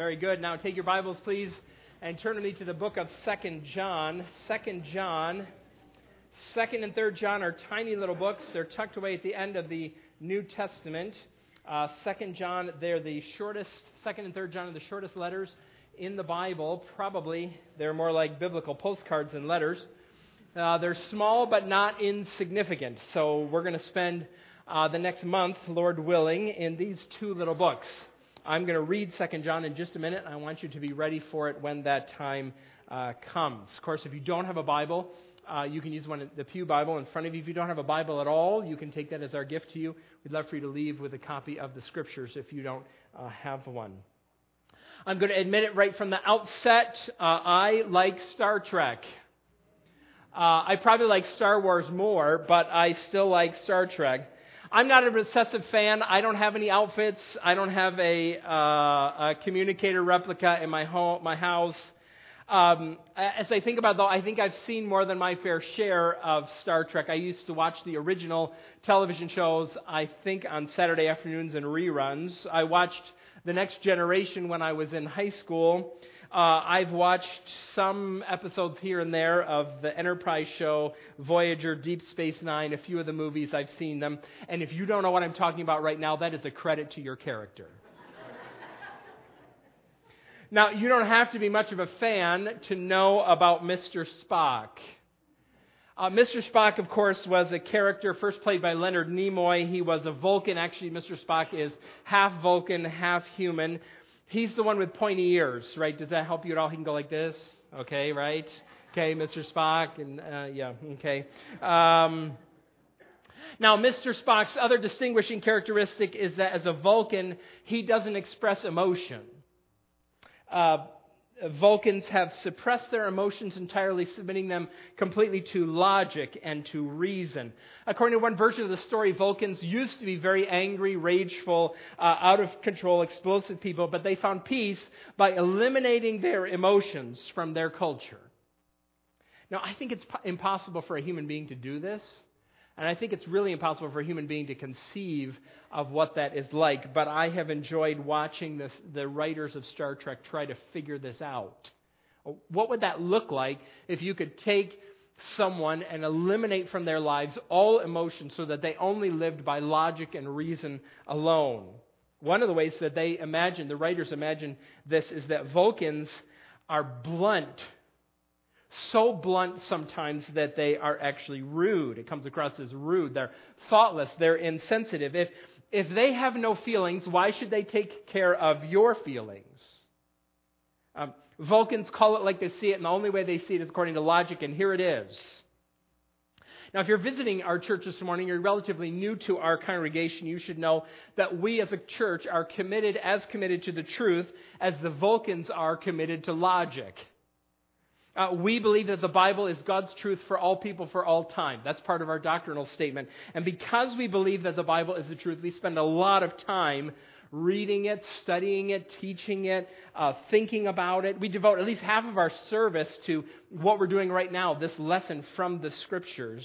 Very good. Now take your Bibles, please, and turn to me to the book of Second John. Second John. Second and Third John are tiny little books. They're tucked away at the end of the New Testament. Uh, Second John, they're the shortest. Second and Third John are the shortest letters in the Bible. Probably they're more like biblical postcards than letters. Uh, they're small but not insignificant. So we're going to spend uh, the next month, Lord willing, in these two little books. I'm going to read 2 John in just a minute. I want you to be ready for it when that time uh, comes. Of course, if you don't have a Bible, uh, you can use one the Pew Bible in front of you. If you don't have a Bible at all, you can take that as our gift to you. We'd love for you to leave with a copy of the Scriptures if you don't uh, have one. I'm going to admit it right from the outset. Uh, I like Star Trek. Uh, I probably like Star Wars more, but I still like Star Trek. I'm not a recessive fan. I don't have any outfits. I don't have a, uh, a communicator replica in my home, my house. Um, as I think about though, I think I've seen more than my fair share of Star Trek. I used to watch the original television shows, I think, on Saturday afternoons and reruns. I watched The Next Generation when I was in high school. Uh, I've watched some episodes here and there of the Enterprise show, Voyager, Deep Space Nine, a few of the movies, I've seen them. And if you don't know what I'm talking about right now, that is a credit to your character. now, you don't have to be much of a fan to know about Mr. Spock. Uh, Mr. Spock, of course, was a character first played by Leonard Nimoy. He was a Vulcan. Actually, Mr. Spock is half Vulcan, half human. He's the one with pointy ears, right? Does that help you at all? He can go like this, okay, right? Okay, Mr. Spock, and uh, yeah, okay. Um, now, Mr. Spock's other distinguishing characteristic is that as a Vulcan, he doesn't express emotion. Uh, Vulcans have suppressed their emotions entirely, submitting them completely to logic and to reason. According to one version of the story, Vulcans used to be very angry, rageful, uh, out of control, explosive people, but they found peace by eliminating their emotions from their culture. Now, I think it's impossible for a human being to do this. And I think it's really impossible for a human being to conceive of what that is like. But I have enjoyed watching this, the writers of Star Trek try to figure this out. What would that look like if you could take someone and eliminate from their lives all emotion so that they only lived by logic and reason alone? One of the ways that they imagine, the writers imagine this, is that Vulcans are blunt so blunt sometimes that they are actually rude. It comes across as rude. They're thoughtless. They're insensitive. If, if they have no feelings, why should they take care of your feelings? Um, Vulcans call it like they see it, and the only way they see it is according to logic, and here it is. Now, if you're visiting our church this morning, you're relatively new to our congregation, you should know that we as a church are committed, as committed to the truth as the Vulcans are committed to logic. Uh, we believe that the Bible is God's truth for all people for all time. That's part of our doctrinal statement. And because we believe that the Bible is the truth, we spend a lot of time reading it, studying it, teaching it, uh, thinking about it. We devote at least half of our service to what we're doing right now, this lesson from the Scriptures.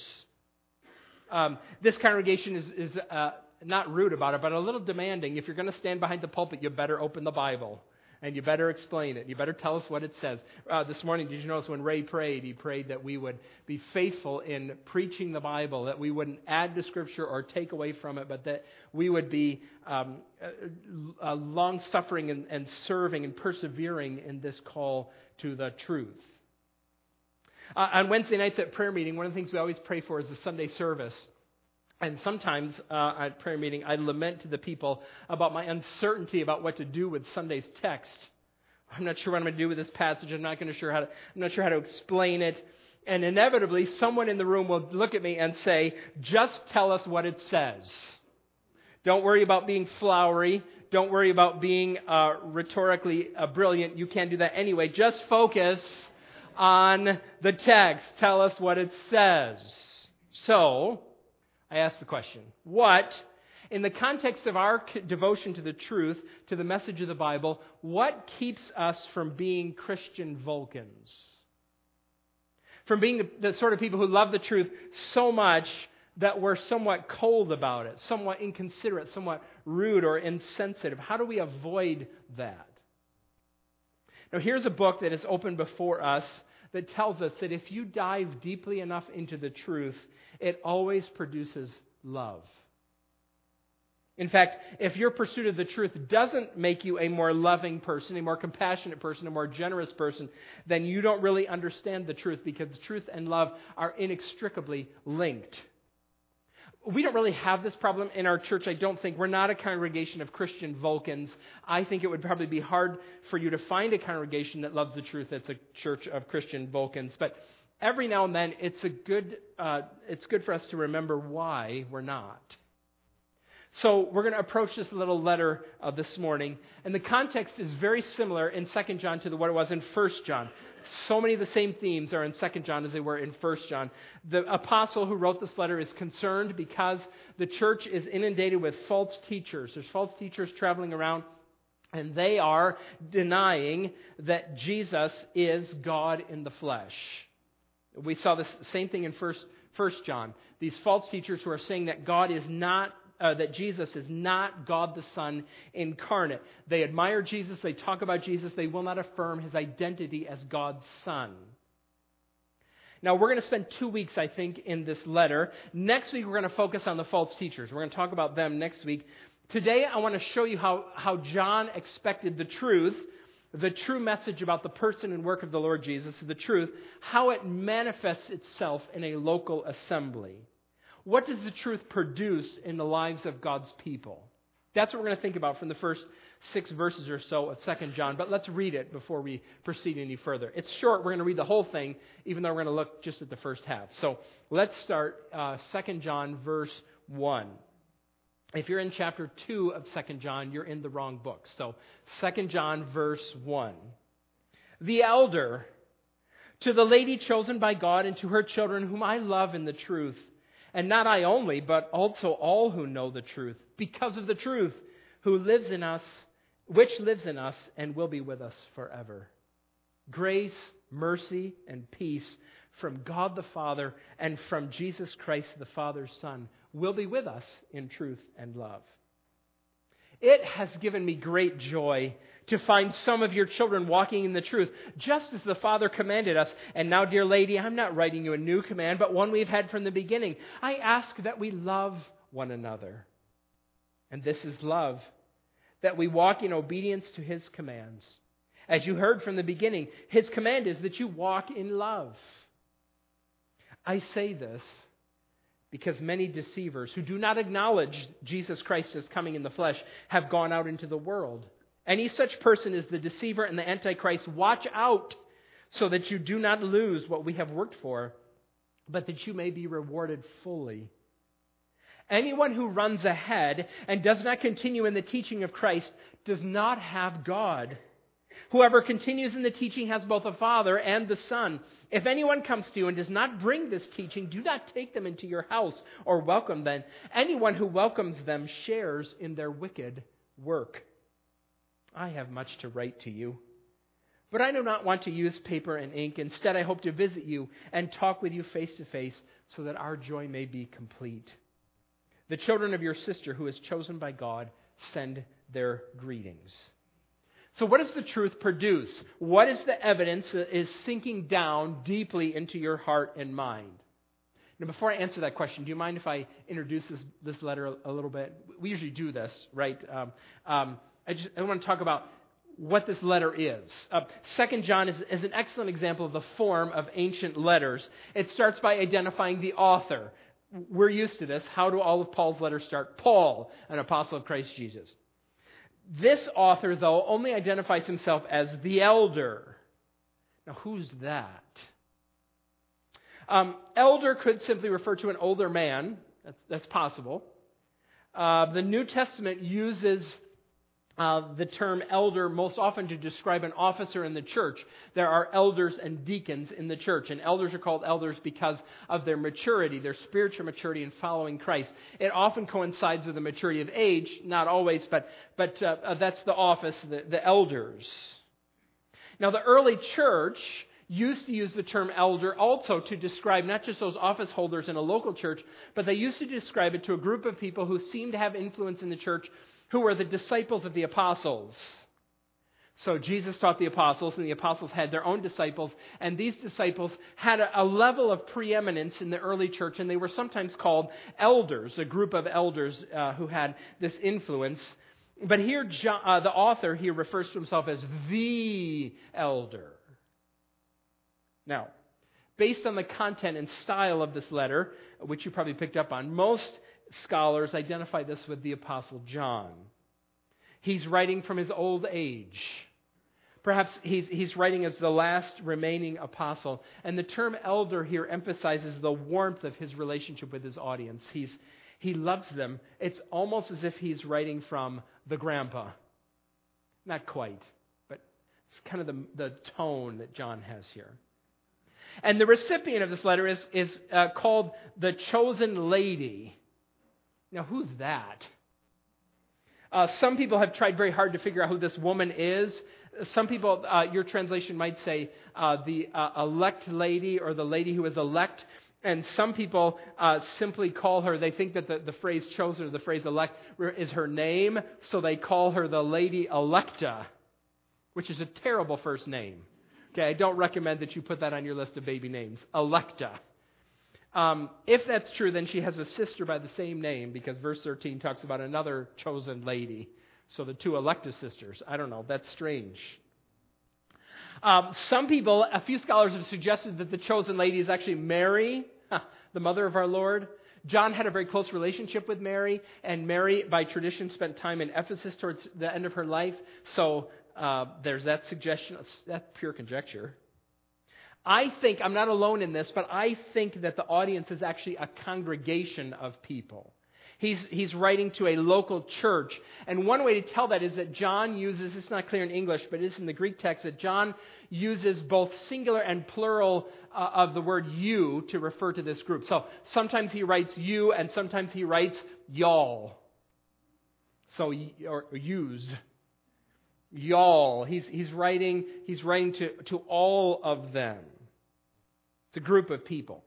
Um, this congregation is, is uh, not rude about it, but a little demanding. If you're going to stand behind the pulpit, you better open the Bible and you better explain it. You better tell us what it says. Uh, this morning, did you notice when Ray prayed, he prayed that we would be faithful in preaching the Bible, that we wouldn't add to Scripture or take away from it, but that we would be um, uh, long suffering and, and serving and persevering in this call to the truth. Uh, on Wednesday nights at prayer meeting, one of the things we always pray for is the Sunday service. And sometimes uh, at prayer meeting, I lament to the people about my uncertainty about what to do with Sunday's text. I'm not sure what I'm going to do with this passage. I'm not going to sure how to, I'm not sure how to explain it. And inevitably, someone in the room will look at me and say, "Just tell us what it says. Don't worry about being flowery. Don't worry about being uh, rhetorically uh, brilliant. You can't do that anyway. Just focus on the text. Tell us what it says." So, I ask the question what, in the context of our devotion to the truth, to the message of the Bible, what keeps us from being Christian Vulcans? From being the, sort of people who love the truth so much that we're somewhat cold about it, somewhat inconsiderate, somewhat rude or insensitive. How do we avoid that? Now, here's a book that is open before us that tells us that if you dive deeply enough into the truth, it always produces love. In fact, if your pursuit of the truth doesn't make you a more loving person, a more compassionate person, a more generous person, then you don't really understand the truth because the truth and love are inextricably linked. We don't really have this problem in our church, I don't think. We're not a congregation of Christian Vulcans. I think it would probably be hard for you to find a congregation that loves the truth that's a church of Christian Vulcans. But every now and then, it's, a good, uh, it's good for us to remember why we're not. So we're going to approach this little letter uh, this morning, and the context is very similar in 2 John to the, what it was in 1 John. So many of the same themes are in 2 John as they were in 1 John. The apostle who wrote this letter is concerned because the church is inundated with false teachers. There's false teachers traveling around, and they are denying that Jesus is God in the flesh. We saw the same thing in 1 John. These false teachers who are saying that God is not uh, that Jesus is not God the Son incarnate. They admire Jesus, they talk about Jesus, they will not affirm his identity as God's Son. Now, we're going to spend two weeks, I think, in this letter. Next week, we're going to focus on the false teachers. We're going to talk about them next week. Today, I want to show you how, how John expected the truth, the true message about the person and work of the Lord Jesus, the truth, how it manifests itself in a local assembly. What does the truth produce in the lives of God's people? That's what we're going to think about from the first six verses or so of 2 John. But let's read it before we proceed any further. It's short. We're going to read the whole thing, even though we're going to look just at the first half. So let's start uh, 2 John, verse 1. If you're in chapter 2 of 2 John, you're in the wrong book. So 2 John, verse 1. The elder, to the lady chosen by God and to her children, whom I love in the truth and not I only, but also all who know the truth, because of the truth, who lives in us, which lives in us and will be with us forever. Grace, mercy, and peace from God the Father and from Jesus Christ the Father's Son will be with us in truth and love. It has given me great joy to find some of your children walking in the truth, just as the Father commanded us. And now, dear lady, I'm not writing you a new command, but one we've had from the beginning. I ask that we love one another. And this is love, that we walk in obedience to His commands. As you heard from the beginning, His command is that you walk in love. I say this because many deceivers who do not acknowledge Jesus Christ as coming in the flesh have gone out into the world. Any such person is the deceiver and the antichrist. Watch out so that you do not lose what we have worked for, but that you may be rewarded fully. Anyone who runs ahead and does not continue in the teaching of Christ does not have God. Whoever continues in the teaching has both the Father and the Son. If anyone comes to you and does not bring this teaching, do not take them into your house or welcome them. Anyone who welcomes them shares in their wicked work. I have much to write to you. But I do not want to use paper and ink. Instead, I hope to visit you and talk with you face to face so that our joy may be complete. The children of your sister, who is chosen by God, send their greetings. So, what does the truth produce? What is the evidence that is sinking down deeply into your heart and mind? Now, before I answer that question, do you mind if I introduce this, this letter a, little bit? We usually do this, right? Um, um, I, just, I want to talk about what this letter is. Uh, Second John is, is an excellent example of the form of ancient letters. It starts by identifying the author. We're used to this. How do all of Paul's letters start? Paul, an apostle of Christ Jesus. This author, though, only identifies himself as the elder. Now, who's that? Um, elder could simply refer to an older man. That's, that's possible. Uh, the New Testament uses uh, the term elder most often to describe an officer in the church. There are elders and deacons in the church, and elders are called elders because of their maturity, their spiritual maturity in following Christ. It often coincides with the maturity of age, not always, but, but uh, uh, that's the office, the, the elders. Now, the early church used to use the term elder also to describe not just those office holders in a local church, but they used to describe it to a group of people who seemed to have influence in the church who were the disciples of the apostles. So Jesus taught the apostles, and the apostles had their own disciples, and these disciples had a, level of preeminence in the early church, and they were sometimes called elders, a group of elders uh, who had this influence. But here, John, uh, the author here refers to himself as the elder. Now, based on the content and style of this letter, which you probably picked up on, most scholars identify this with the apostle John. He's writing from his old age. Perhaps he's, he's writing as the last remaining apostle. And the term elder here emphasizes the warmth of his relationship with his audience. He's, he loves them. It's almost as if he's writing from the grandpa. Not quite, but it's kind of the, the tone that John has here. And the recipient of this letter is, is uh, called the chosen lady. Now, who's that? Uh, some people have tried very hard to figure out who this woman is. Some people, uh, your translation might say uh, the uh, elect lady or the lady who is elect. And some people uh, simply call her, they think that the, the phrase chosen or the phrase elect is her name, so they call her the Lady Electa, which is a terrible first name. Okay, I don't recommend that you put that on your list of baby names. Electa. Um, if that's true, then she has a sister by the same name because verse 13 talks about another chosen lady. So the two Electa sisters. I don't know. That's strange. Um, some people, a few scholars have suggested that the chosen lady is actually Mary, the mother of our Lord. John had a very close relationship with Mary, and Mary, by tradition, spent time in Ephesus towards the end of her life. So uh, there's that suggestion. That's pure conjecture. I think, I'm not alone in this, but I think that the audience is actually a congregation of people. He's, he's writing to a local church. And one way to tell that is that John uses, it's not clear in English, but it is in the Greek text, that John uses both singular and plural uh, of the word you to refer to this group. So sometimes he writes you, and sometimes he writes y'all. So, or, used y'all. He's, he's writing, he's writing to, to all of them. It's a group of people.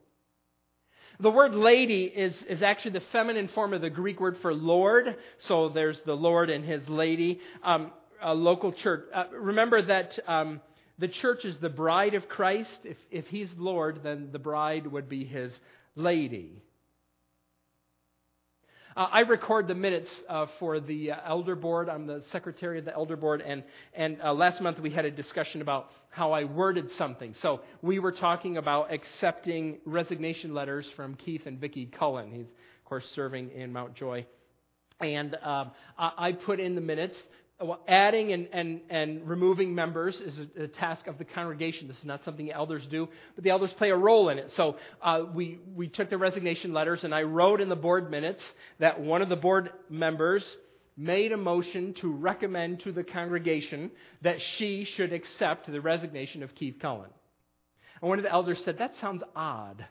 The word lady is, is actually the feminine form of the Greek word for Lord. So there's the Lord and his lady. Um, a local church. Uh, remember that um, the church is the bride of Christ. If, if he's Lord, then the bride would be his lady. Uh, I record the minutes uh, for the uh, elder board. I'm the secretary of the elder board, and and uh, last month we had a discussion about how I worded something. So we were talking about accepting resignation letters from Keith and Vicki Cullen. He's of course serving in Mount Joy, and um, I, I put in the minutes adding and, and, and removing members is a, a, task of the congregation. This is not something elders do, but the elders play a role in it. So uh, we, we took the resignation letters, and I wrote in the board minutes that one of the board members made a motion to recommend to the congregation that she should accept the resignation of Keith Cullen. And one of the elders said, That sounds odd.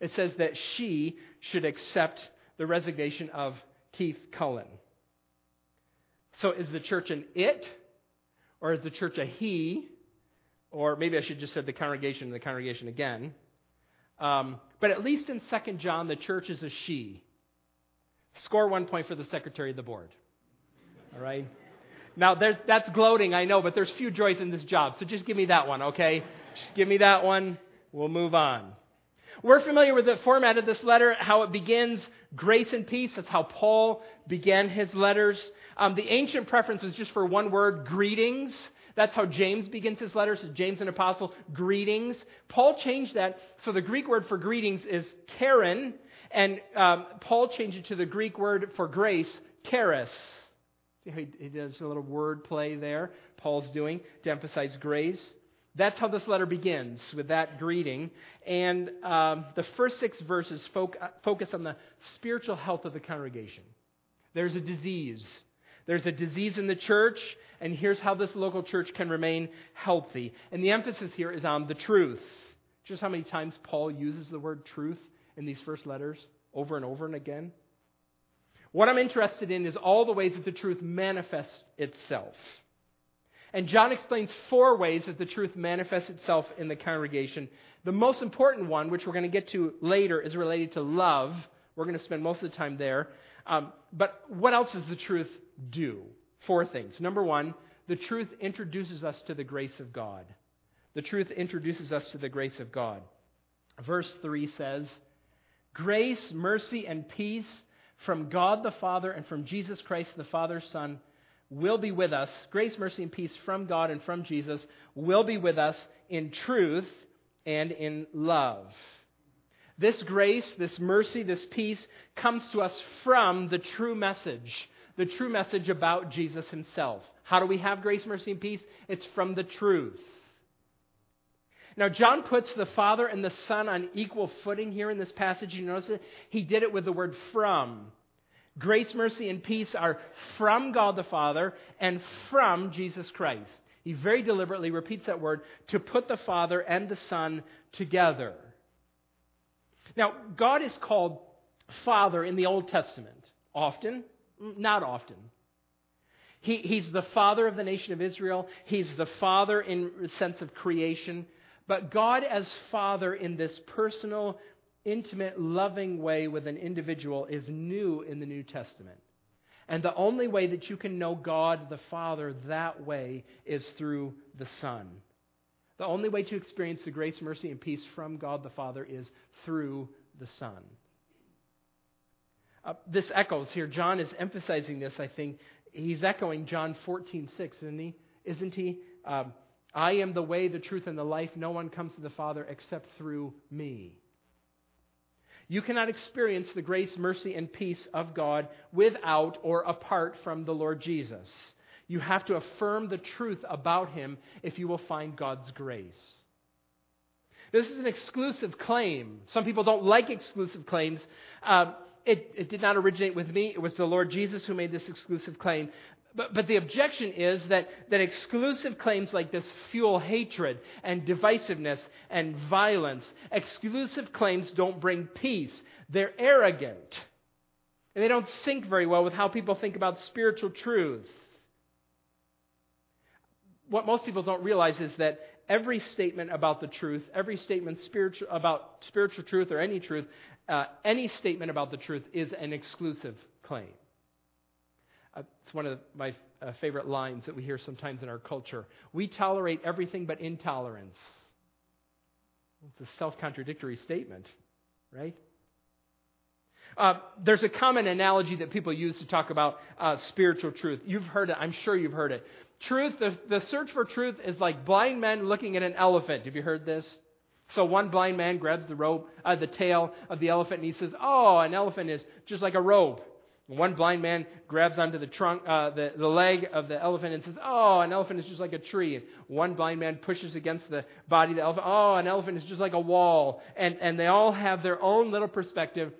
It says that she should accept the resignation of Keith Cullen. So is the church an it? Or is the church a he? Or maybe I should just said the congregation and the congregation again. Um, but at least in 2 John, the church is a she. Score one point for the secretary of the board. All right? Now, that's gloating, I know, but there's few joys in this job. So just give me that one, okay? Just give me that one. We'll move on. We're familiar with the format of this letter, how it begins grace and peace. That's how Paul began his letters. Um, the ancient preference was just for one word, greetings. That's how James begins his letters. James, an apostle, greetings. Paul changed that. So the Greek word for greetings is chairein, and um, Paul changed it to the Greek word for grace, charis. See how he, he does a little word play there, Paul's doing to emphasize grace. That's how this letter begins, with that greeting. And um, the first six verses focus on the spiritual health of the congregation. There's a disease. There's a disease in the church, and here's how this local church can remain healthy. And the emphasis here is on the truth. Just how many times Paul uses the word truth in these first letters over and over and again? What I'm interested in is all the ways that the truth manifests itself. And John explains four ways that the truth manifests itself in the congregation. The most important one, which we're going to get to later, is related to love. We're going to spend most of the time there. Um, but what else does the truth do? Four things. Number one, the truth introduces us to the grace of God. The truth introduces us to the grace of God. Verse 3 says, Grace, mercy, and peace from God the Father and from Jesus Christ, the Father's Son, will be with us. Grace, mercy, and peace from God and from Jesus will be with us in truth and in love. This grace, this mercy, this peace comes to us from the true message, the true message about Jesus himself. How do we have grace, mercy, and peace? It's from the truth. Now, John puts the Father and the Son on equal footing here in this passage. You notice it? He did it with the word from. Grace, mercy, and peace are from God the Father and from Jesus Christ. He very deliberately repeats that word to put the Father and the Son together. Now, God is called Father in the Old Testament. Often, not often. He, he's the father of the nation of Israel. He's the father in the sense of creation. But God, as Father in this personal, intimate, loving way with an individual, is new in the New Testament. And the only way that you can know God the Father that way is through the Son. The only way to experience the grace, mercy, and peace from God the Father is through the Son. Uh, this echoes here. John is emphasizing this, I think. He's echoing John 14, 6, isn't he? Isn't he? Um, I am the way, the truth, and the life. No one comes to the Father except through me. You cannot experience the grace, mercy, and peace of God without or apart from the Lord Jesus. You have to affirm the truth about him if you will find God's grace. This is an exclusive claim. Some people don't like exclusive claims. Uh, it, it, did not originate with me. It was the Lord Jesus who made this exclusive claim. But, but the objection is that, that exclusive claims like this fuel hatred and divisiveness and violence. Exclusive claims don't bring peace, they're arrogant. And they don't sync very well with how people think about spiritual truth. What most people don't realize is that every statement about the truth, every statement spiritual, about spiritual truth or any truth, uh, any statement about the truth is an exclusive claim. It's one of my uh, favorite lines that we hear sometimes in our culture. We tolerate everything but intolerance. It's a self contradictory statement, right? Uh, there's a common analogy that people use to talk about uh, spiritual truth. You've heard it, I'm sure you've heard it. Truth, the, the search for truth is like blind men looking at an elephant. Have you heard this? So one blind man grabs the rope, uh, the tail of the elephant, and he says, "Oh, an elephant is just like a rope." One blind man grabs onto the trunk, uh, the, the leg of the elephant and says, Oh, an elephant is just like a tree. And one blind man pushes against the body of the elephant. Oh, an elephant is just like a wall. And, and they all have their own little perspective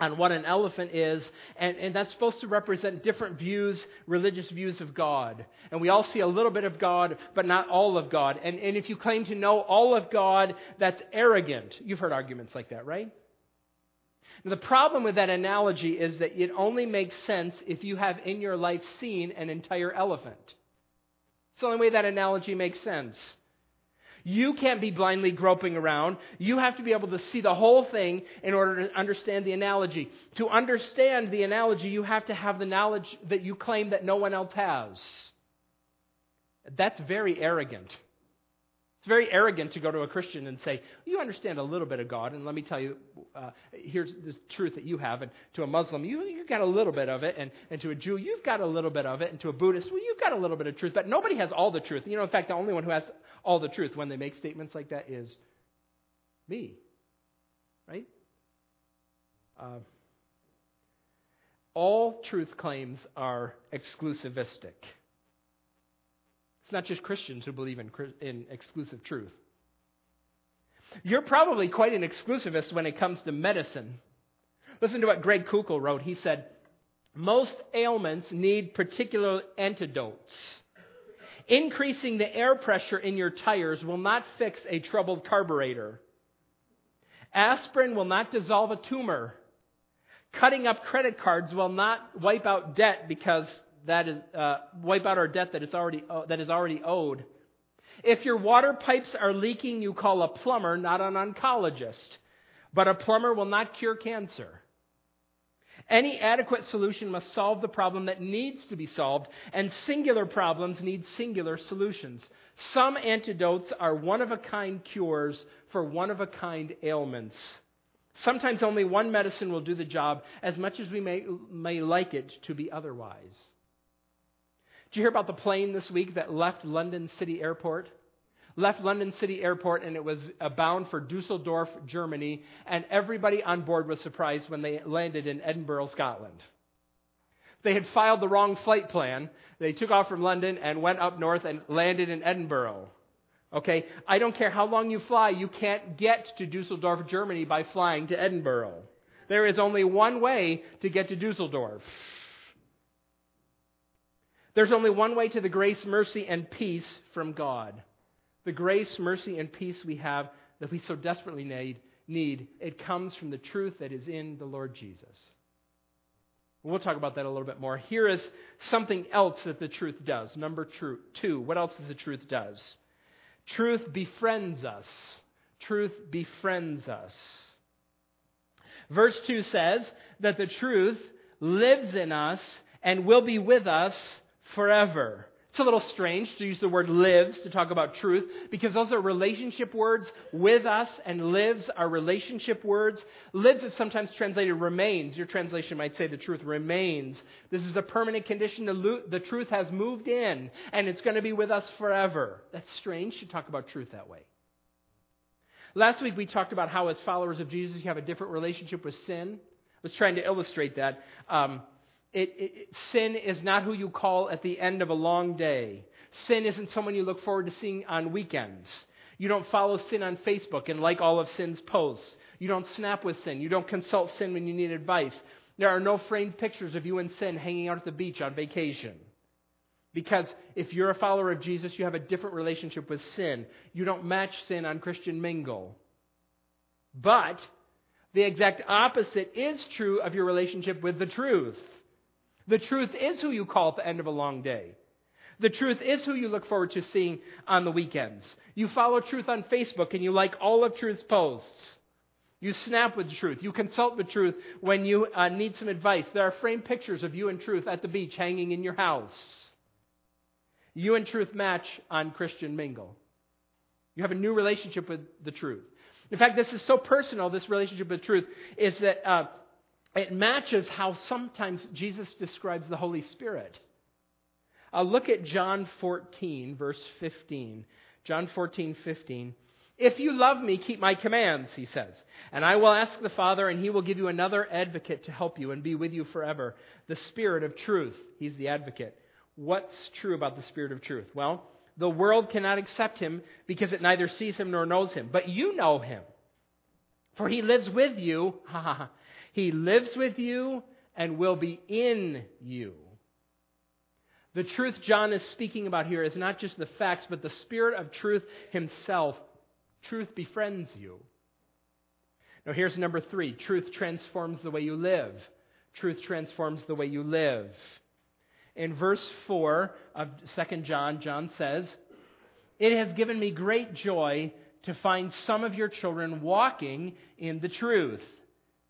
on what an elephant is, and, and that's supposed to represent different views, religious views of God. And we all see a little bit of God, but not all of God. And, and if you claim to know all of God, that's arrogant. You've heard arguments like that, right? Now, the problem with that analogy is that it only makes sense if you have in your life seen an entire elephant. It's the only way that analogy makes sense. You can't be blindly groping around. You have to be able to see the whole thing in order to understand the analogy. To understand the analogy, you have to have the knowledge that you claim that no one else has. That's very arrogant. Very arrogant to go to a Christian and say, You understand a little bit of God, and let me tell you, uh, here's the truth that you have. And to a Muslim, you, you've got a little bit of it. And, and to a Jew, you've got a little bit of it. And to a Buddhist, well, you've got a little bit of truth. But nobody has all the truth. You know, in fact, the only one who has all the truth when they make statements like that is me. Right? Uh, all truth claims are exclusivistic. It's not just Christians who believe in, in exclusive truth. You're probably quite an exclusivist when it comes to medicine. Listen to what Greg Koukl wrote. He said, Most ailments need particular antidotes. Increasing the air pressure in your tires will not fix a troubled carburetor. Aspirin will not dissolve a tumor. Cutting up credit cards will not wipe out debt because that is uh, wipe out our debt that is already uh, that is already owed. If your water pipes are leaking, you call a plumber, not an oncologist. But a plumber will not cure cancer. Any adequate solution must solve the problem that needs to be solved, and singular problems need singular solutions. Some antidotes are one of a kind cures for one of a kind ailments. Sometimes only one medicine will do the job, as much as we may, may like it to be otherwise. Did you hear about the plane this week that left London City Airport? Left London City Airport and it was bound for Dusseldorf, Germany, and everybody on board was surprised when they landed in Edinburgh, Scotland. They had filed the wrong flight plan. They took off from London and went up north and landed in Edinburgh. Okay? I don't care how long you fly, you can't get to Dusseldorf, Germany by flying to Edinburgh. There is only one way to get to Dusseldorf. There's only one way to the grace, mercy, and peace from God. The grace, mercy, and peace we have that we so desperately need, need it comes from the truth that is in the Lord Jesus. We'll talk about that a little bit more. Here is something else that the truth does. Number two. What else does the truth does? Truth befriends us. Truth befriends us. Verse 2 says that the truth lives in us and will be with us forever. It's a little strange to use the word lives to talk about truth because those are relationship words. With us and lives are relationship words. Lives is sometimes translated remains. Your translation might say the truth remains. This is a permanent condition. The, the truth has moved in and it's going to be with us forever. That's strange to talk about truth that way. Last week we talked about how, as followers of Jesus, you have a different relationship with sin. I was trying to illustrate that. Um, it, it, sin is not who you call at the end of a long day. Sin isn't someone you look forward to seeing on weekends. You don't follow sin on Facebook and like all of sin's posts. You don't snap with sin. You don't consult sin when you need advice. There are no framed pictures of you and sin hanging out at the beach on vacation. Because if you're a follower of Jesus, you have a different relationship with sin. You don't match sin on Christian Mingle. But the exact opposite is true of your relationship with the truth. The truth is who you call at the end of a long day. The truth is who you look forward to seeing on the weekends. You follow truth on Facebook and you like all of truth's posts. You snap with truth. You consult with truth when you uh, need some advice. There are framed pictures of you and truth at the beach hanging in your house. You and truth match on Christian Mingle. You have a new relationship with the truth. In fact, this is so personal, this relationship with truth, is that uh, it matches how sometimes Jesus describes the Holy Spirit. Uh, look at John 14, verse 15. John 14, 15. If you love me, keep my commands, he says. And I will ask the Father, and he will give you another advocate to help you and be with you forever the Spirit of truth. He's the advocate. What's true about the Spirit of truth? Well, the world cannot accept him because it neither sees him nor knows him. But you know him, for he lives with you. He lives with you and will be in you. The truth John is speaking about here is not just the facts, but the Spirit of truth himself. Truth befriends you. Now, here's number three truth transforms the way you live. Truth transforms the way you live. In verse 4 of 2 John, John says, It has given me great joy to find some of your children walking in the truth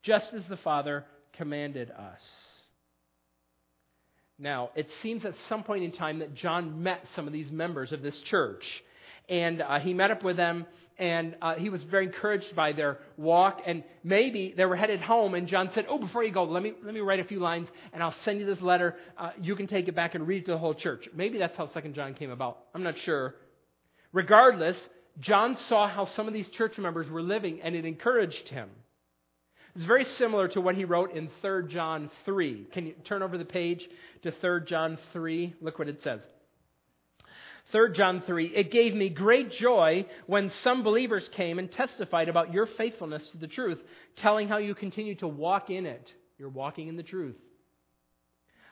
just as the Father commanded us. Now, it seems at some point in time that John met some of these members of this church. And uh, he met up with them, and uh, he was very encouraged by their walk. And maybe they were headed home, and John said, Oh, before you go, let me, let me write a few lines, and I'll send you this letter. Uh, you can take it back and read it to the whole church. Maybe that's how Second John came about. I'm not sure. Regardless, John saw how some of these church members were living, and it encouraged him. It's very similar to what he wrote in 3 John 3. Can you turn over the page to 3 John 3? Look what it says. 3 John 3, it gave me great joy when some believers came and testified about your faithfulness to the truth, telling how you continue to walk in it. You're walking in the truth.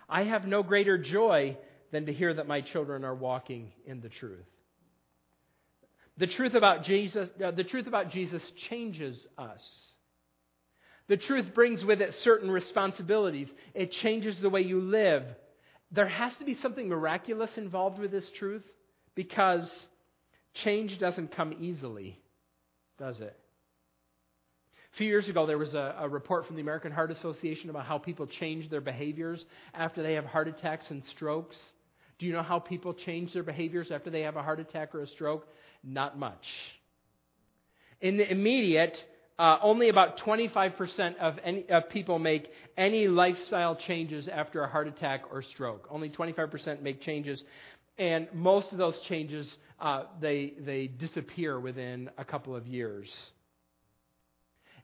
I have no greater joy than to hear that my children are walking in the truth. The truth about Jesus, uh, the truth about Jesus changes us. The truth brings with it certain responsibilities. It changes the way you live. There has to be something miraculous involved with this truth because change doesn't come easily, does it? A few years ago, there was a, a, report from the American Heart Association about how people change their behaviors after they have heart attacks and strokes. Do you know how people change their behaviors after they have a heart attack or a stroke? Not much. In the immediate, uh, only about 25% of, any, of people make any lifestyle changes after a heart attack or stroke. Only 25% make changes. And most of those changes, uh, they, they disappear within a couple of years.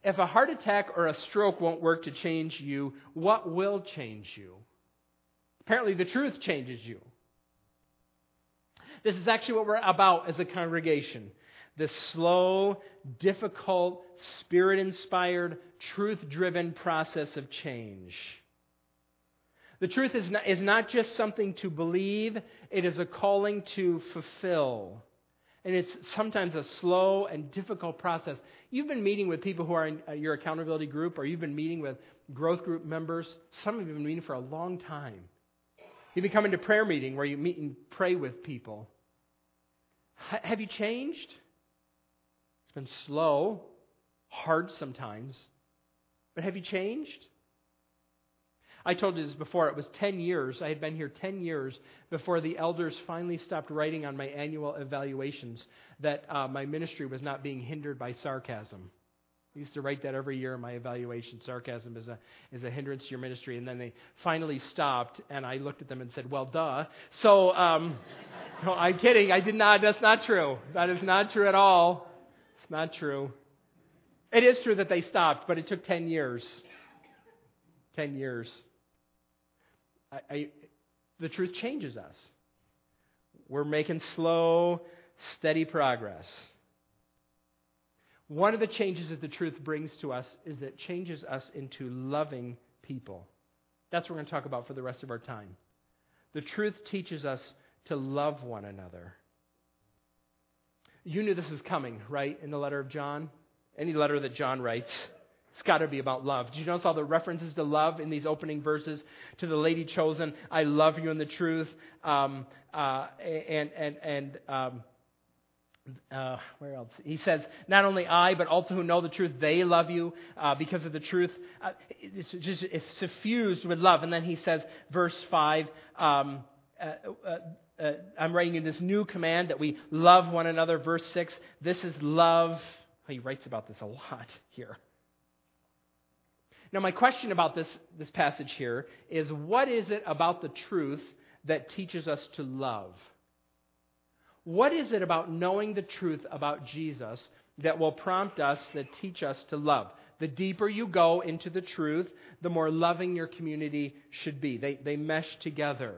If a heart attack or a stroke won't work to change you, what will change you? Apparently, the truth changes you. This is actually what we're about as a congregation the slow, difficult, spirit inspired, truth driven process of change. The truth is not, is not just something to believe, it is a calling to fulfill. And it's sometimes a slow and difficult process. You've been meeting with people who are in uh, your accountability group, or you've been meeting with growth group members. Some of you have been meeting for a long time. You've been coming to prayer meeting where you meet and pray with people. Have you changed? It's been slow, hard sometimes, but have you changed? I told you this before. It was 10 years. I had been here 10 years before the elders finally stopped writing on my annual evaluations that uh, my ministry was not being hindered by sarcasm. I used to write that every year in my evaluation. Sarcasm is a, is a hindrance to your ministry. And then they finally stopped, and I looked at them and said, Well, duh. So, um, no, I'm kidding. I did not. That's not true. That is not true at all. Not true. It is true that they stopped, but it took 10 years. 10 years. I, I, the truth changes us. We're making slow, steady progress. One of the changes that the truth brings to us is that it changes us into loving people. That's what we're going to talk about for the rest of our time. The truth teaches us to love one another. You knew this was coming, right, in the letter of John? Any letter that John writes. It's got to be about love. Did you notice all the references to love in these opening verses? To the lady chosen, I love you in the truth. Um, uh, and and and um, uh, where else? He says, not only I, but also who know the truth, they love you uh, because of the truth. Uh, it's just it's suffused with love. And then he says, verse five. Um, uh, I'm writing in this new command that we love one another. Verse 6, this is love. He writes about this a lot here. Now, my question about this, this passage here is what is it about the truth that teaches us to love? What is it about knowing the truth about Jesus that will prompt us, that teach us to love? The deeper you go into the truth, the more loving your community should be. They, they mesh together.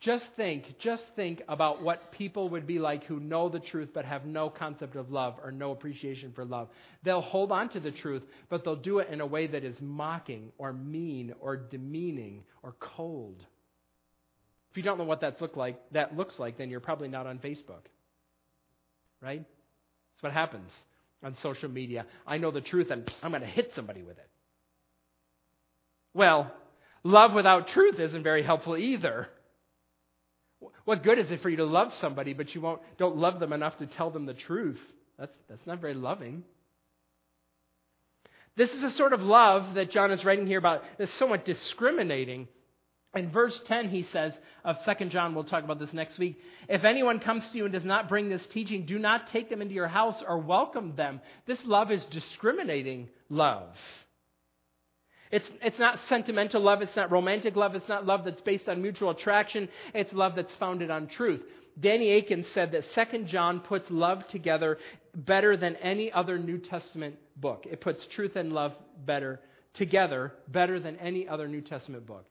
Just think, just think about what people would be like who know the truth but have no concept of love or no appreciation for love. They'll hold on to the truth, but they'll do it in a way that is mocking or mean or demeaning or cold. If you don't know what that look like, that looks like, then you're probably not on Facebook. Right? That's what happens on social media. I know the truth and I'm going to hit somebody with it. Well, love without truth isn't very helpful either. What good is it for you to love somebody, but you won't, don't love them enough to tell them the truth? That's, that's not very loving. This is a sort of love that John is writing here about that's somewhat discriminating. In verse 10, he says of 2 John, we'll talk about this next week. If anyone comes to you and does not bring this teaching, do not take them into your house or welcome them. This love is discriminating love. It's, it's not sentimental love. It's not romantic love. It's not love that's based on mutual attraction. It's love that's founded on truth. Danny Akin said that 2 John puts love together better than any other New Testament book. It puts truth and love better together, better than any other New Testament book.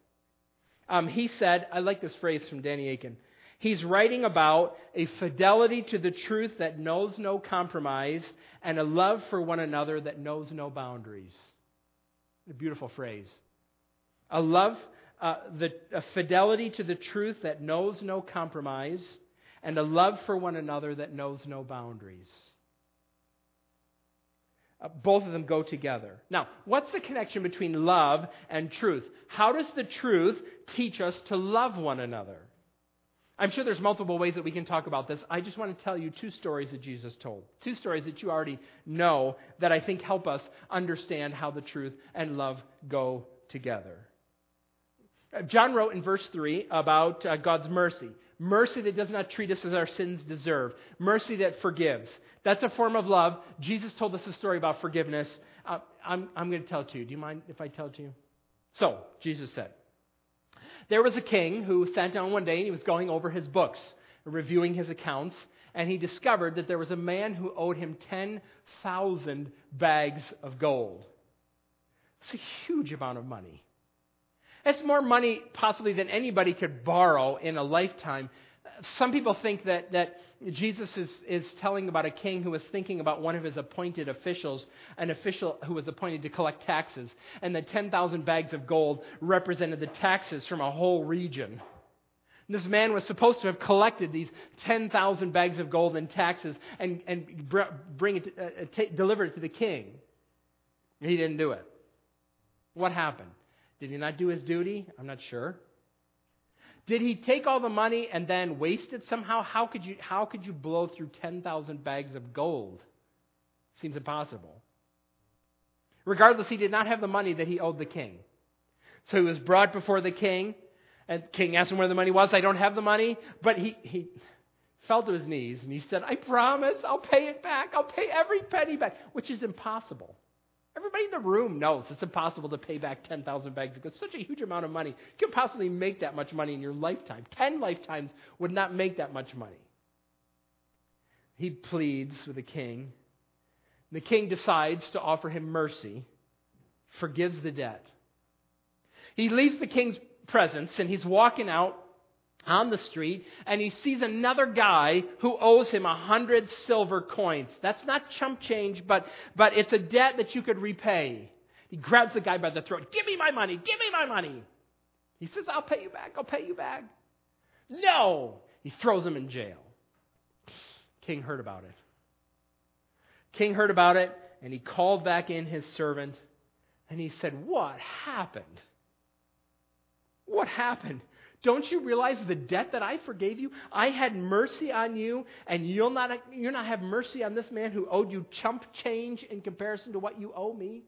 Um, he said, I like this phrase from Danny Akin. He's writing about a fidelity to the truth that knows no compromise and a love for one another that knows no boundaries. A beautiful phrase. A love, uh, the, a fidelity to the truth that knows no compromise, and a love for one another that knows no boundaries. Uh, both of them go together. Now, what's the connection between love and truth? How does the truth teach us to love one another? I'm sure there's multiple ways that we can talk about this. I just want to tell you two stories that Jesus told. Two stories that you already know that I think help us understand how the truth and love go together. John wrote in verse 3 about uh, God's mercy. Mercy that does not treat us as our sins deserve. Mercy that forgives. That's a form of love. Jesus told us a story about forgiveness. Uh, I'm, I'm going to tell it to you. Do you mind if I tell it to you? So, Jesus said, There was a king who sat down one day and he was going over his books, reviewing his accounts, and he discovered that there was a man who owed him 10,000 bags of gold. It's a huge amount of money. It's more money possibly than anybody could borrow in a lifetime. Some people think that, that Jesus is, is telling about a king who was thinking about one of his appointed officials, an official who was appointed to collect taxes, and that 10,000 bags of gold represented the taxes from a whole region. This man was supposed to have collected these 10,000 bags of gold in taxes and, and bring it, uh, uh, t- deliver it to the king. He didn't do it. What happened? Did he not do his duty? I'm not sure. Did he take all the money and then waste it somehow? How could you, how could you blow through 10,000 bags of gold? Seems impossible. Regardless, he did not have the money that he owed the king. So he was brought before the king, and the king asked him where the money was. I don't have the money. But he, he fell to his knees and he said, I promise I'll pay it back. I'll pay every penny back, which is impossible. Everybody in the room knows it's impossible to pay back 10,000 bags because such a huge amount of money. You can possibly make that much money in your lifetime. 10 lifetimes would not make that much money. He pleads with the king. The king decides to offer him mercy, forgives the debt. He leaves the king's presence and he's walking out on the street and he sees another guy who owes him a hundred silver coins. That's not chump change, but, but it's a debt that you could repay. He grabs the guy by the throat. Give me my money. Give me my money. He says, I'll pay you back. I'll pay you back. No. He throws him in jail. King heard about it. King heard about it and he called back in his servant and he said, What happened? What happened? Don't you realize the debt that I forgave you? I had mercy on you, and you'll not, you'll not have mercy on this man who owed you chump change in comparison to what you owe me?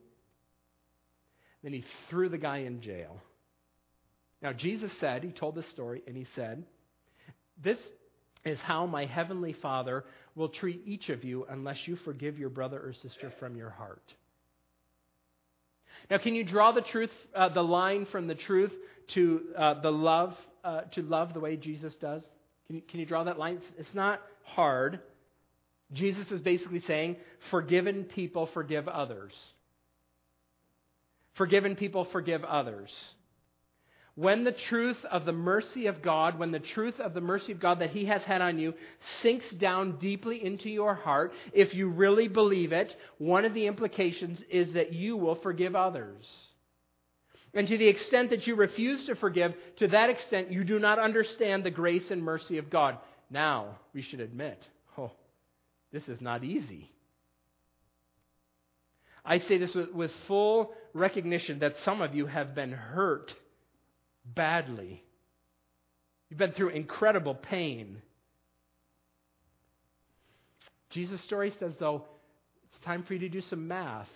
Then he threw the guy in jail. Now, Jesus said, he told this story, and he said, This is how my heavenly Father will treat each of you unless you forgive your brother or sister from your heart. Now, can you draw the truth, uh, the line from the truth to uh, the love, uh, to love the way Jesus does? Can you, can you draw that line? It's, it's not hard. Jesus is basically saying, forgiven people forgive others. Forgiven people forgive others. When the truth of the mercy of God, when the truth of the mercy of God that He has had on you sinks down deeply into your heart, if you really believe it, one of the implications is that you will forgive others. And to the extent that you refuse to forgive, to that extent you do not understand the grace and mercy of God. Now, we should admit, oh, this is not easy. I say this with, with full recognition that some of you have been hurt badly. You've been through incredible pain. Jesus' story says, though, it's time for you to do some math,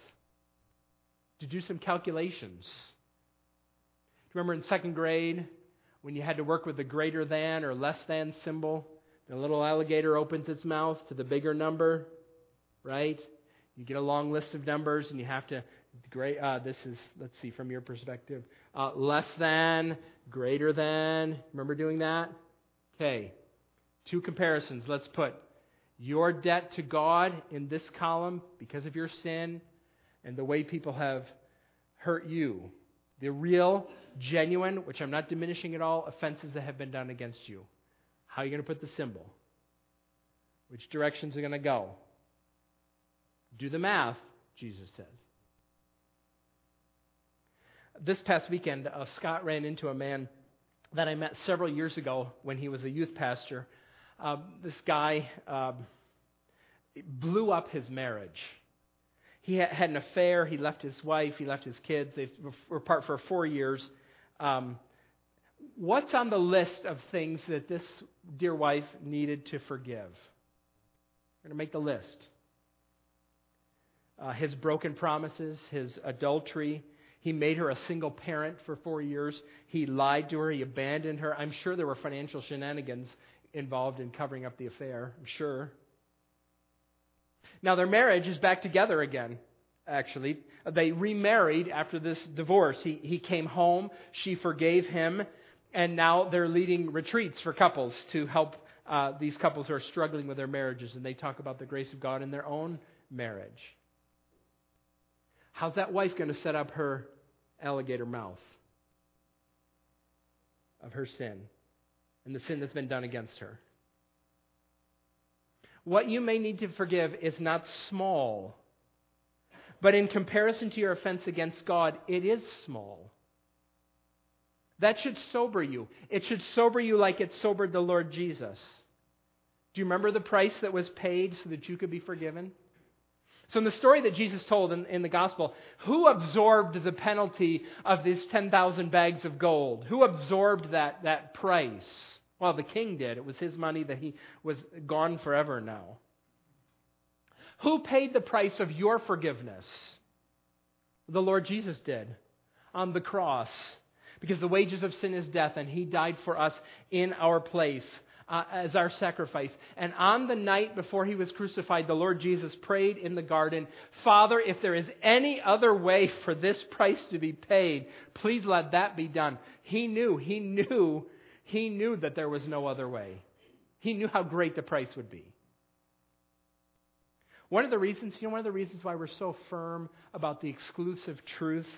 to do some calculations. Remember in second grade when you had to work with the greater than or less than symbol? The little alligator opens its mouth to the bigger number, right? You get a long list of numbers and you have to, great, uh, this is, let's see, from your perspective, uh, less than, greater than. Remember doing that? Okay. Two comparisons. Let's put your debt to God in this column because of your sin and the way people have hurt you. The real genuine, which I'm not diminishing at all, offenses that have been done against you. How are you going to put the symbol? Which directions are going to go? Do the math, Jesus says. This past weekend, uh, Scott ran into a man that I met several years ago when he was a youth pastor. Uh, this guy uh, blew up his marriage he had an affair. He left his wife. He left his kids. They were apart for four years. Um, what's on the list of things that this dear wife needed to forgive. We're going to make the list. Uh, his broken promises, his adultery. He made her a single parent for four years. He lied to her. He abandoned her. I'm sure there were financial shenanigans involved in covering up the affair. I'm sure. Now, their marriage is back together again, actually. They remarried after this divorce. He, he came home, she forgave him, and now they're leading retreats for couples to help uh, these couples who are struggling with their marriages, and they talk about the grace of God in their own marriage. How's that wife going to set up her alligator mouth of her sin and the sin that's been done against her? What you may need to forgive is not small, but in comparison to your offense against God, it is small. That should sober you. It should sober you like it sobered the Lord Jesus. Do you remember the price that was paid so that you could be forgiven? So, in the story that Jesus told in, in the gospel, who absorbed the penalty of these 10,000 bags of gold? Who absorbed that, that price? Well, the king did. It was his money that he was gone forever now. Who paid the price of your forgiveness? The Lord Jesus did on the cross. Because the wages of sin is death, and he died for us in our place. Uh, as our sacrifice. And on the night before he was crucified, the Lord Jesus prayed in the garden, Father, if there is any other way for this price to be paid, please let that be done. He knew, he knew he knew that there was no other way. He knew how great the price would be. One of the reasons, you know, one of the reasons why we're so firm about the exclusive truth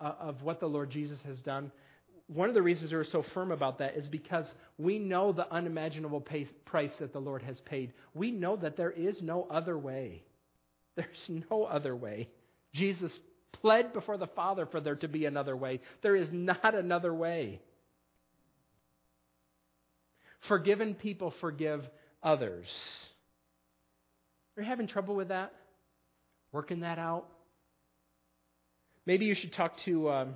uh, of what the Lord Jesus has done, one of the reasons we're so firm about that is because we know the unimaginable pay, price that the Lord has paid. We know that there is no other way. There's no other way. Jesus pled before the Father for there to be another way. There is not another way. Forgiven people forgive others. Are you having trouble with that? Working that out? Maybe you should talk to um,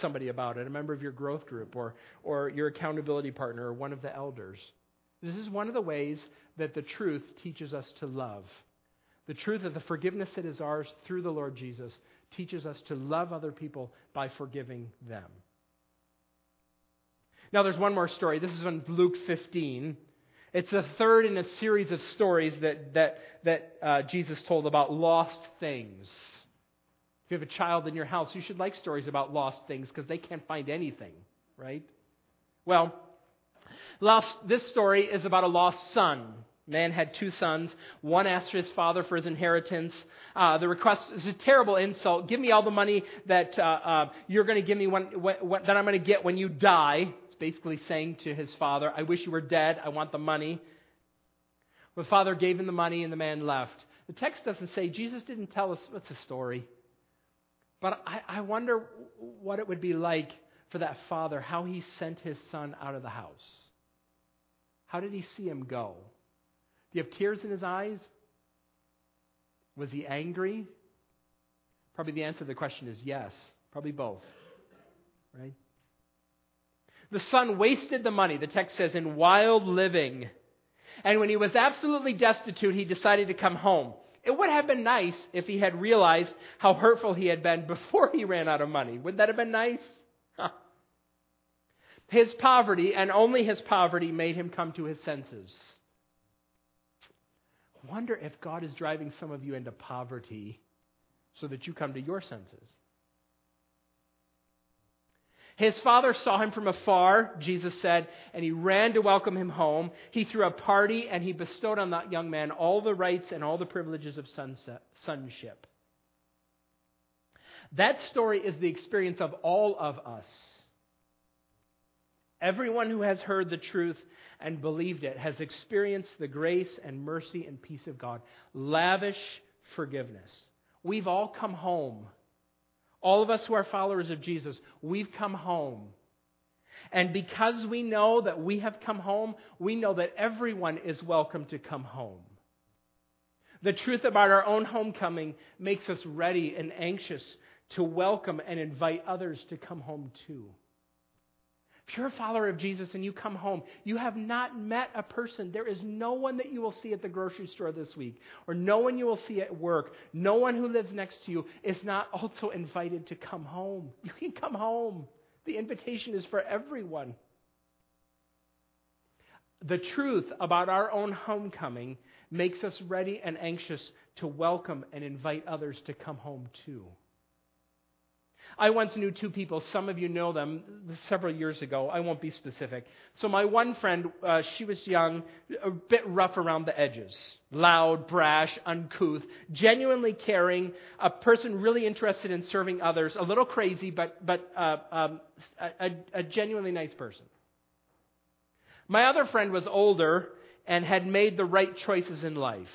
somebody about it, a member of your growth group or, or your accountability partner or one of the elders. This is one of the ways that the truth teaches us to love. The truth of the forgiveness that is ours through the Lord Jesus teaches us to love other people by forgiving them. Now, there's one more story. This is in Luke 15. It's the third in a series of stories that, that, that uh, Jesus told about lost things. If you have a child in your house, you should like stories about lost things because they can't find anything, right? Well, lost, this story is about a lost son. Man had two sons. One asked his father for his inheritance. Uh, the request is a terrible insult. Give me all the money that uh, uh, you're going to give me when, when, when, that I'm going to get when you die. It's basically saying to his father, I wish you were dead. I want the money. The father gave him the money and the man left. The text doesn't say, Jesus didn't tell us what's the story. But I, I wonder what it would be like for that father, how he sent his son out of the house. How did he see him go? Do you have tears in his eyes? Was he angry? Probably the answer to the question is yes. Probably both. Right? The son wasted the money, the text says, in wild living. And when he was absolutely destitute, he decided to come home. It would have been nice if he had realized how hurtful he had been before he ran out of money. Would that have been nice? His poverty, and only his poverty, made him come to his senses. Wonder if God is driving some of you into poverty so that you come to your senses. His father saw him from afar, Jesus said, and he ran to welcome him home. He threw a party and he bestowed on that young man all the rights and all the privileges of sonship. That story is the experience of all of us. Everyone who has heard the truth and believed it has experienced the grace and mercy and peace of God. Lavish forgiveness. We've all come home all of us who are followers of Jesus, we've come home. And because we know that we have come home, we know that everyone is welcome to come home. The truth about our own homecoming makes us ready and anxious to welcome and invite others to come home too. If you're a follower of Jesus and you come home, you have not met a person. There is no one that you will see at the grocery store this week, or no one you will see at work, no one who lives next to you is not also invited to come home. You can come home. The invitation is for everyone. The truth about our own homecoming makes us ready and anxious to welcome and invite others to come home too. I once knew two people. Some of you know them several years ago. I won't be specific. So, my one friend, uh, she was young, a bit rough around the edges, loud, brash, uncouth, genuinely caring, a person really interested in serving others, a little crazy, but, but uh, um, a, a genuinely nice person. My other friend was older and had made the right choices in life.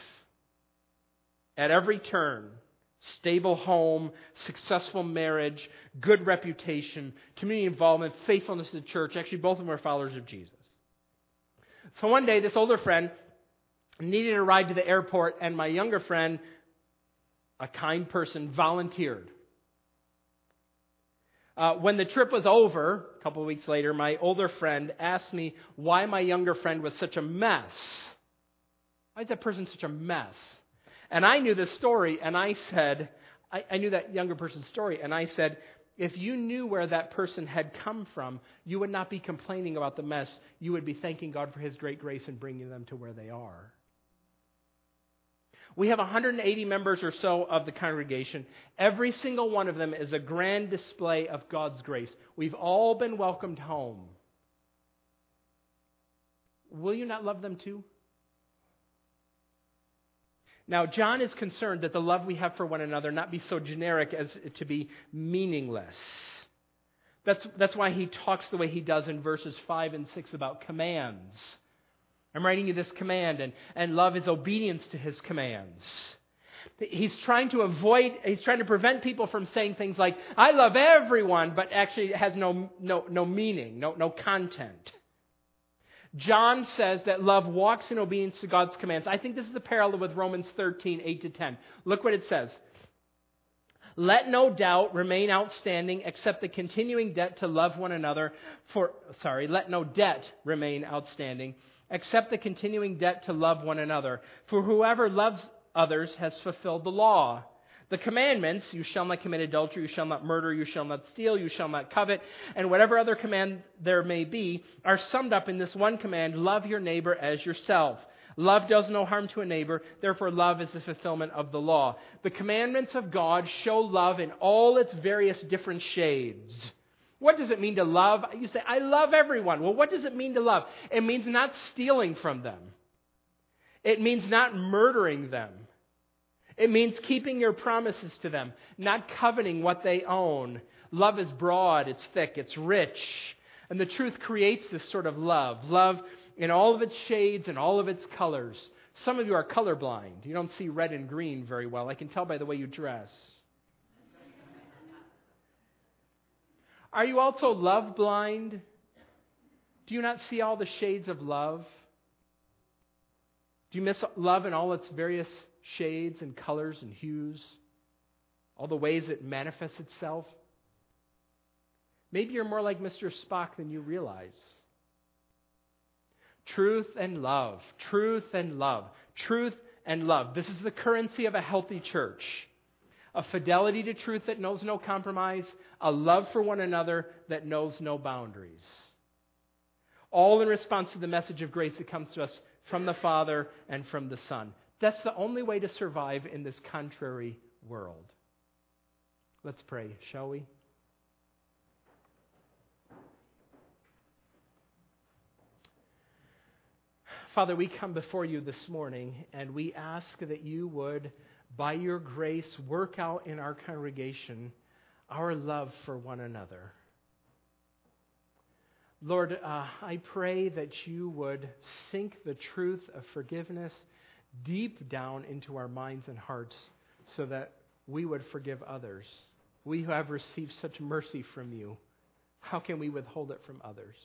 At every turn, stable home, successful marriage, good reputation, community involvement, faithfulness to the church. Actually, both of them are followers of Jesus. So one day, this older friend needed a ride to the airport, and my younger friend, a kind person, volunteered. Uh, when the trip was over, a couple of weeks later, my older friend asked me why my younger friend was such a mess. Why is that person such a mess? And I knew this story, and I said, I, I knew that younger person's story, and I said, if you knew where that person had come from, you would not be complaining about the mess. You would be thanking God for His great grace and bringing them to where they are. We have 180 members or so of the congregation. Every single one of them is a grand display of God's grace. We've all been welcomed home. Will you not love them too? Now, John is concerned that the love we have for one another not be so generic as to be meaningless. That's, that's why he talks the way he does in verses 5 and 6 about commands. I'm writing you this command, and, and love is obedience to his commands. He's trying to avoid, he's trying to prevent people from saying things like, I love everyone, but actually it has no, no, no meaning, no, no content. John says that love walks in obedience to God's commands. I think this is the parallel with Romans 13, 8 to 10. Look what it says. Let no doubt remain outstanding except the continuing debt to love one another for, sorry, let no debt remain outstanding except the continuing debt to love one another. For whoever loves others has fulfilled the law. The commandments, you shall not commit adultery, you shall not murder, you shall not steal, you shall not covet, and whatever other command there may be, are summed up in this one command love your neighbor as yourself. Love does no harm to a neighbor, therefore, love is the fulfillment of the law. The commandments of God show love in all its various different shades. What does it mean to love? You say, I love everyone. Well, what does it mean to love? It means not stealing from them, it means not murdering them. It means keeping your promises to them, not coveting what they own. Love is broad, it's thick, it's rich. And the truth creates this sort of love. Love in all of its shades and all of its colors. Some of you are colorblind. You don't see red and green very well. I can tell by the way you dress. Are you also love blind? Do you not see all the shades of love? Do you miss love in all its various shades and colors and hues? All the ways it manifests itself? Maybe you're more like Mr. Spock than you realize. Truth and love, truth and love, truth and love. This is the currency of a healthy church a fidelity to truth that knows no compromise, a love for one another that knows no boundaries. All in response to the message of grace that comes to us from the Father and from the Son. That's the only way to survive in this contrary world. Let's pray, shall we? Father, we come before you this morning and we ask that you would by your grace, work out in our congregation our love for one another. Lord, uh, I pray that you would sink the truth of forgiveness deep down into our minds and hearts so that we would forgive others. We who have received such mercy from you, how can we withhold it from others?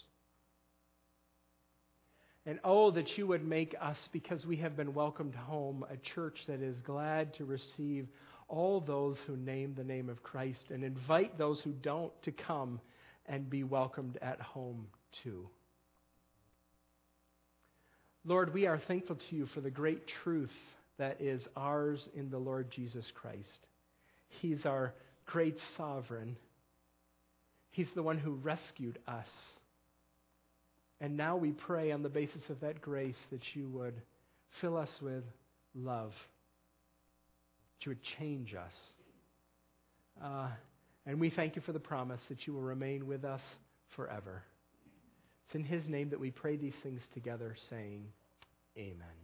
And oh, that you would make us, because we have been welcomed home, a church that is glad to receive all those who name the name of Christ and invite those who don't to come and be welcomed at home too. Lord, we are thankful to you for the great truth that is ours in the Lord Jesus Christ. He's our great sovereign. He's the one who rescued us. And now we pray on the basis of that grace that you would fill us with love, that you would change us. Uh, and we thank you for the promise that you will remain with us forever. It's in his name that we pray these things together, saying, Amen.